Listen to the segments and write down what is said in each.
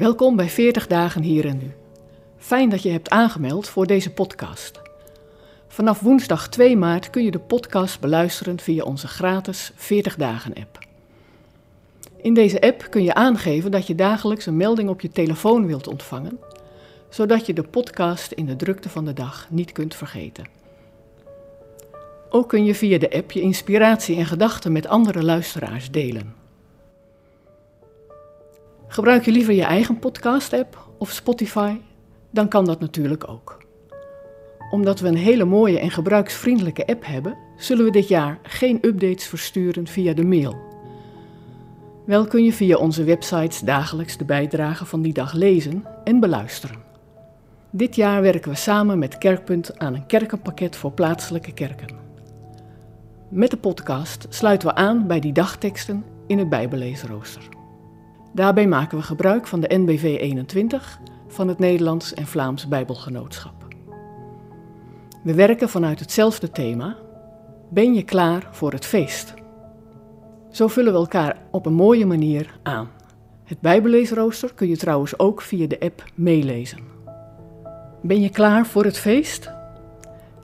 Welkom bij 40 dagen hier en nu. Fijn dat je hebt aangemeld voor deze podcast. Vanaf woensdag 2 maart kun je de podcast beluisteren via onze gratis 40 dagen app. In deze app kun je aangeven dat je dagelijks een melding op je telefoon wilt ontvangen, zodat je de podcast in de drukte van de dag niet kunt vergeten. Ook kun je via de app je inspiratie en gedachten met andere luisteraars delen. Gebruik je liever je eigen podcast-app of Spotify? Dan kan dat natuurlijk ook. Omdat we een hele mooie en gebruiksvriendelijke app hebben, zullen we dit jaar geen updates versturen via de mail. Wel kun je via onze websites dagelijks de bijdrage van die dag lezen en beluisteren. Dit jaar werken we samen met Kerkpunt aan een kerkenpakket voor plaatselijke kerken. Met de podcast sluiten we aan bij die dagteksten in het Bijbelleesrooster. Daarbij maken we gebruik van de NBV 21 van het Nederlands en Vlaams Bijbelgenootschap. We werken vanuit hetzelfde thema. Ben je klaar voor het feest? Zo vullen we elkaar op een mooie manier aan. Het Bijbelleesrooster kun je trouwens ook via de app meelezen. Ben je klaar voor het feest?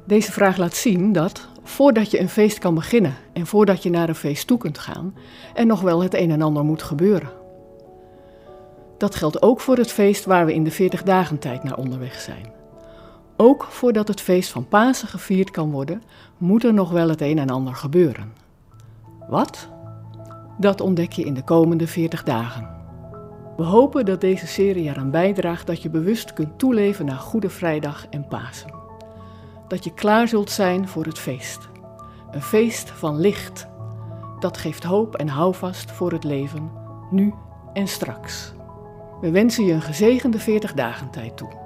Deze vraag laat zien dat, voordat je een feest kan beginnen en voordat je naar een feest toe kunt gaan, er nog wel het een en ander moet gebeuren. Dat geldt ook voor het feest waar we in de 40 dagen tijd naar onderweg zijn. Ook voordat het feest van Pasen gevierd kan worden, moet er nog wel het een en ander gebeuren. Wat? Dat ontdek je in de komende 40 dagen. We hopen dat deze serie eraan bijdraagt dat je bewust kunt toeleven naar Goede Vrijdag en Pasen. Dat je klaar zult zijn voor het feest. Een feest van licht. Dat geeft hoop en houvast voor het leven, nu en straks. We wensen je een gezegende 40 dagen tijd toe.